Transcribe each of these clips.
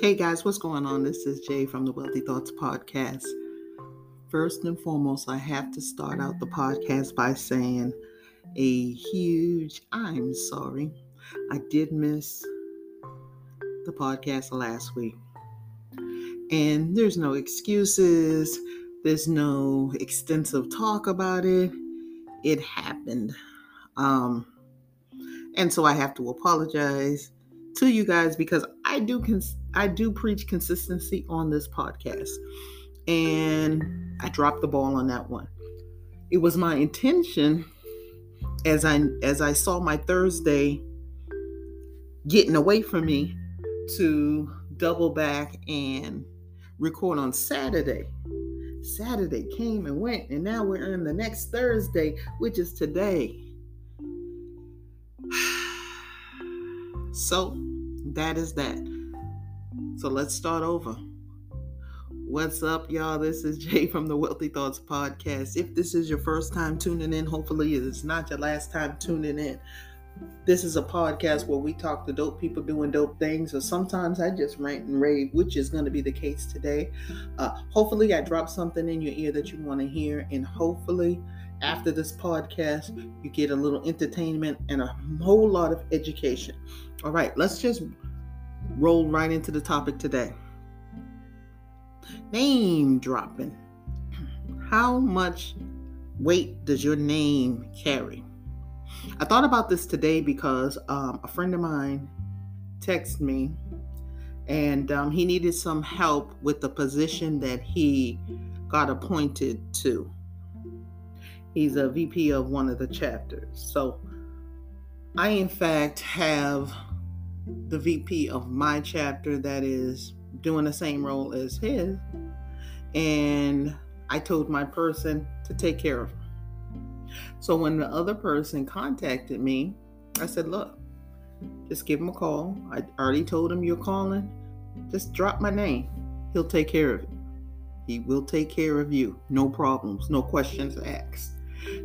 Hey guys, what's going on? This is Jay from the Wealthy Thoughts Podcast. First and foremost, I have to start out the podcast by saying a huge I'm sorry. I did miss the podcast last week. And there's no excuses, there's no extensive talk about it. It happened. Um, and so I have to apologize to you guys because I do cons- I do preach consistency on this podcast. And I dropped the ball on that one. It was my intention as I as I saw my Thursday getting away from me to double back and record on Saturday. Saturday came and went, and now we're in the next Thursday, which is today. So that is that. So let's start over. What's up, y'all? This is Jay from the Wealthy Thoughts Podcast. If this is your first time tuning in, hopefully it's not your last time tuning in. This is a podcast where we talk to dope people doing dope things, or sometimes I just rant and rave, which is going to be the case today. Uh, hopefully, I drop something in your ear that you want to hear, and hopefully, after this podcast, you get a little entertainment and a whole lot of education. All right, let's just roll right into the topic today. Name dropping. How much weight does your name carry? I thought about this today because um, a friend of mine texted me and um, he needed some help with the position that he got appointed to. He's a VP of one of the chapters. So I, in fact, have the VP of my chapter that is doing the same role as his. And I told my person to take care of him. So when the other person contacted me, I said, Look, just give him a call. I already told him you're calling. Just drop my name. He'll take care of it. He will take care of you. No problems, no questions asked.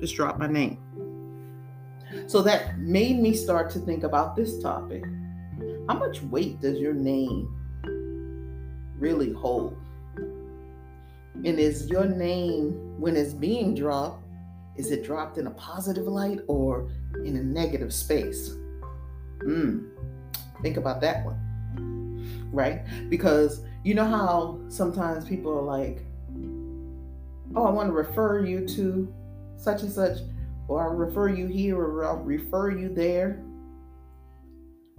Just drop my name. So that made me start to think about this topic. How much weight does your name really hold? And is your name, when it's being dropped, is it dropped in a positive light or in a negative space? Hmm. Think about that one. Right? Because you know how sometimes people are like, oh, I want to refer you to such and such, or I'll refer you here, or I'll refer you there.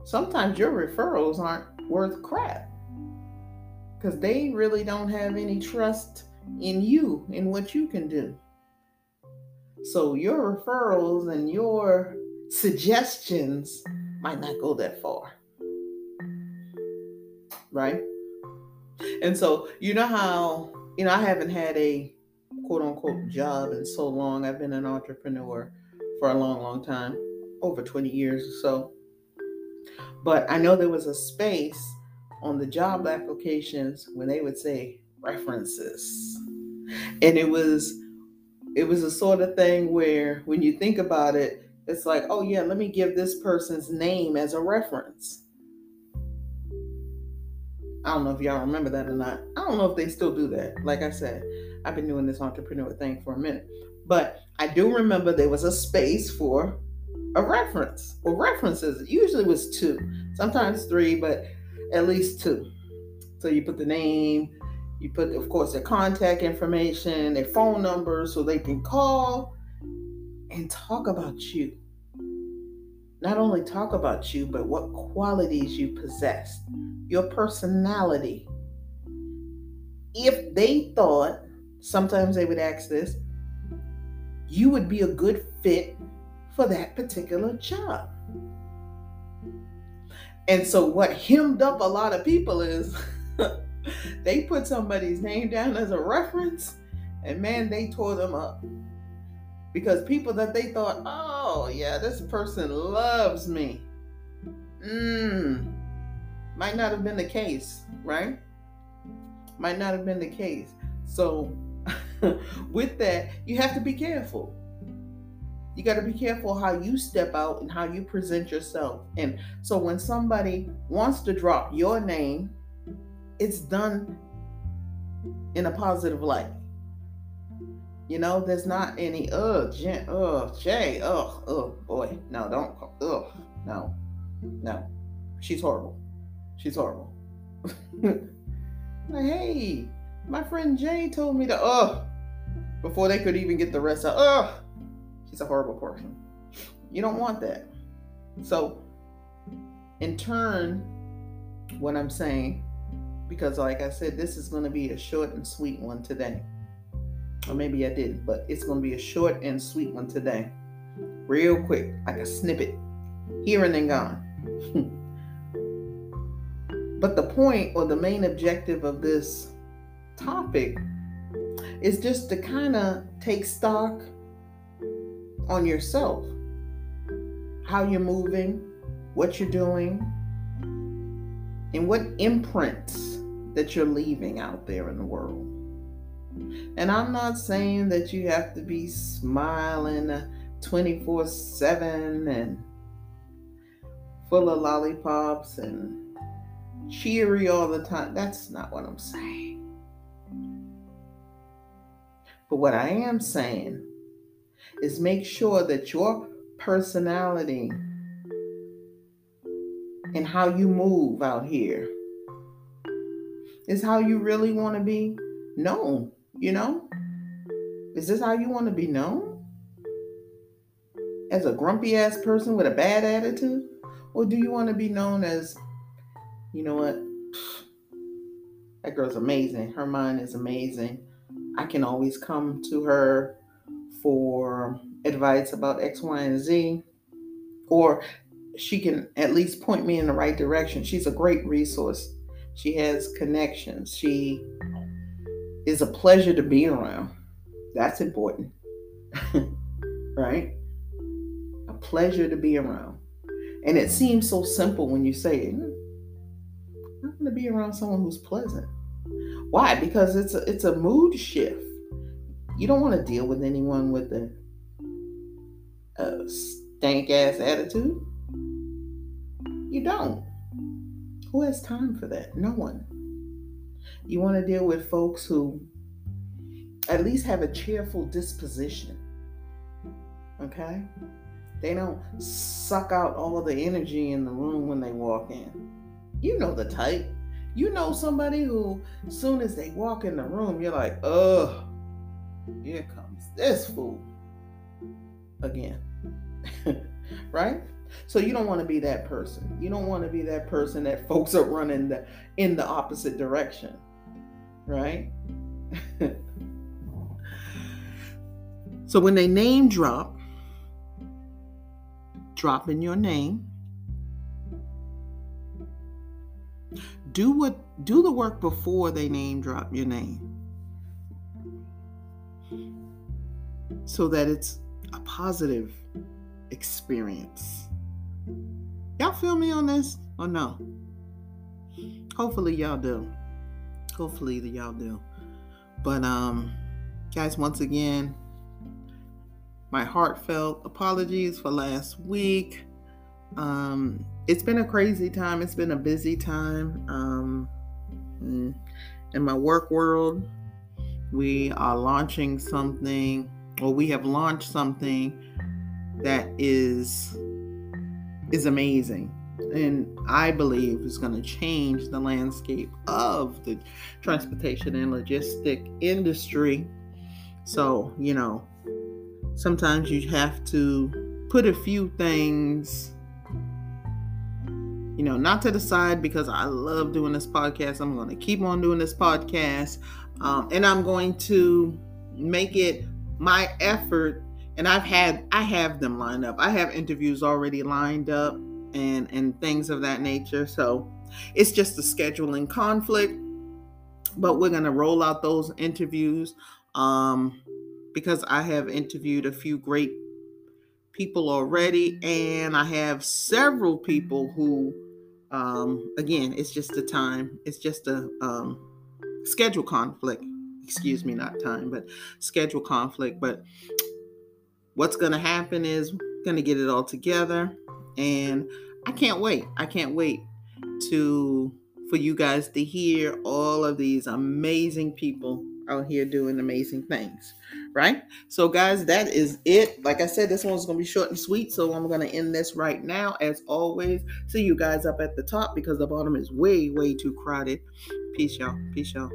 Sometimes your referrals aren't worth crap because they really don't have any trust in you and what you can do. So your referrals and your suggestions might not go that far. Right? And so, you know how, you know, I haven't had a quote unquote job in so long. I've been an entrepreneur for a long, long time, over 20 years or so. But I know there was a space on the job applications when they would say references. And it was it was a sort of thing where when you think about it, it's like, oh yeah, let me give this person's name as a reference. I don't know if y'all remember that or not. I don't know if they still do that. Like I said, I've been doing this entrepreneur thing for a minute. But I do remember there was a space for a reference or references. It usually was two, sometimes three, but at least two. So you put the name, you put, of course, their contact information, their phone number, so they can call and talk about you. Not only talk about you, but what qualities you possess, your personality. If they thought, sometimes they would ask this, you would be a good fit for that particular job. And so, what hemmed up a lot of people is they put somebody's name down as a reference, and man, they tore them up. Because people that they thought, oh, yeah, this person loves me, mm, might not have been the case, right? Might not have been the case. So, with that, you have to be careful. You got to be careful how you step out and how you present yourself. And so when somebody wants to drop your name it's done in a positive light. You know, there's not any uh Jen, uh Jay, uh, oh boy, no, don't, uh, no, no, she's horrible, she's horrible. like, hey, my friend Jay told me to uh before they could even get the rest out. Uh, she's a horrible person. You don't want that. So, in turn, what I'm saying, because like I said, this is going to be a short and sweet one today or maybe I didn't, but it's going to be a short and sweet one today. Real quick, like a snippet, here and then gone. but the point or the main objective of this topic is just to kind of take stock on yourself, how you're moving, what you're doing, and what imprints that you're leaving out there in the world. And I'm not saying that you have to be smiling 24 7 and full of lollipops and cheery all the time. That's not what I'm saying. But what I am saying is make sure that your personality and how you move out here is how you really want to be known. You know? Is this how you want to be known? As a grumpy ass person with a bad attitude? Or do you want to be known as, you know what? That girl's amazing. Her mind is amazing. I can always come to her for advice about X, Y, and Z. Or she can at least point me in the right direction. She's a great resource. She has connections. She is a pleasure to be around. That's important. right? A pleasure to be around. And it seems so simple when you say it. I'm going to be around someone who's pleasant. Why? Because it's a, it's a mood shift. You don't want to deal with anyone with a, a stank ass attitude. You don't. Who has time for that? No one. You want to deal with folks who at least have a cheerful disposition. Okay? They don't suck out all the energy in the room when they walk in. You know the type. You know somebody who, as soon as they walk in the room, you're like, ugh, here comes this fool again. right? So you don't want to be that person. You don't want to be that person that folks are running the, in the opposite direction right? so when they name drop, drop in your name. Do what do the work before they name drop your name. So that it's a positive experience. Y'all feel me on this or no? Hopefully y'all do. Hopefully y'all do. But um guys, once again, my heartfelt apologies for last week. Um it's been a crazy time. It's been a busy time. Um in my work world, we are launching something or we have launched something that is is amazing and I believe is going to change the landscape of the transportation and logistic industry. So, you know, sometimes you have to put a few things, you know, not to the side because I love doing this podcast. I'm going to keep on doing this podcast. Um, and I'm going to make it my effort and I've had I have them lined up. I have interviews already lined up and and things of that nature. So it's just a scheduling conflict, but we're gonna roll out those interviews um, because I have interviewed a few great people already, and I have several people who, um, again, it's just a time, it's just a um, schedule conflict. Excuse me, not time, but schedule conflict. But what's going to happen is going to get it all together and I can't wait. I can't wait to for you guys to hear all of these amazing people out here doing amazing things, right? So, guys, that is it. Like I said, this one's going to be short and sweet. So, I'm going to end this right now. As always, see you guys up at the top because the bottom is way, way too crowded. Peace, y'all. Peace, y'all.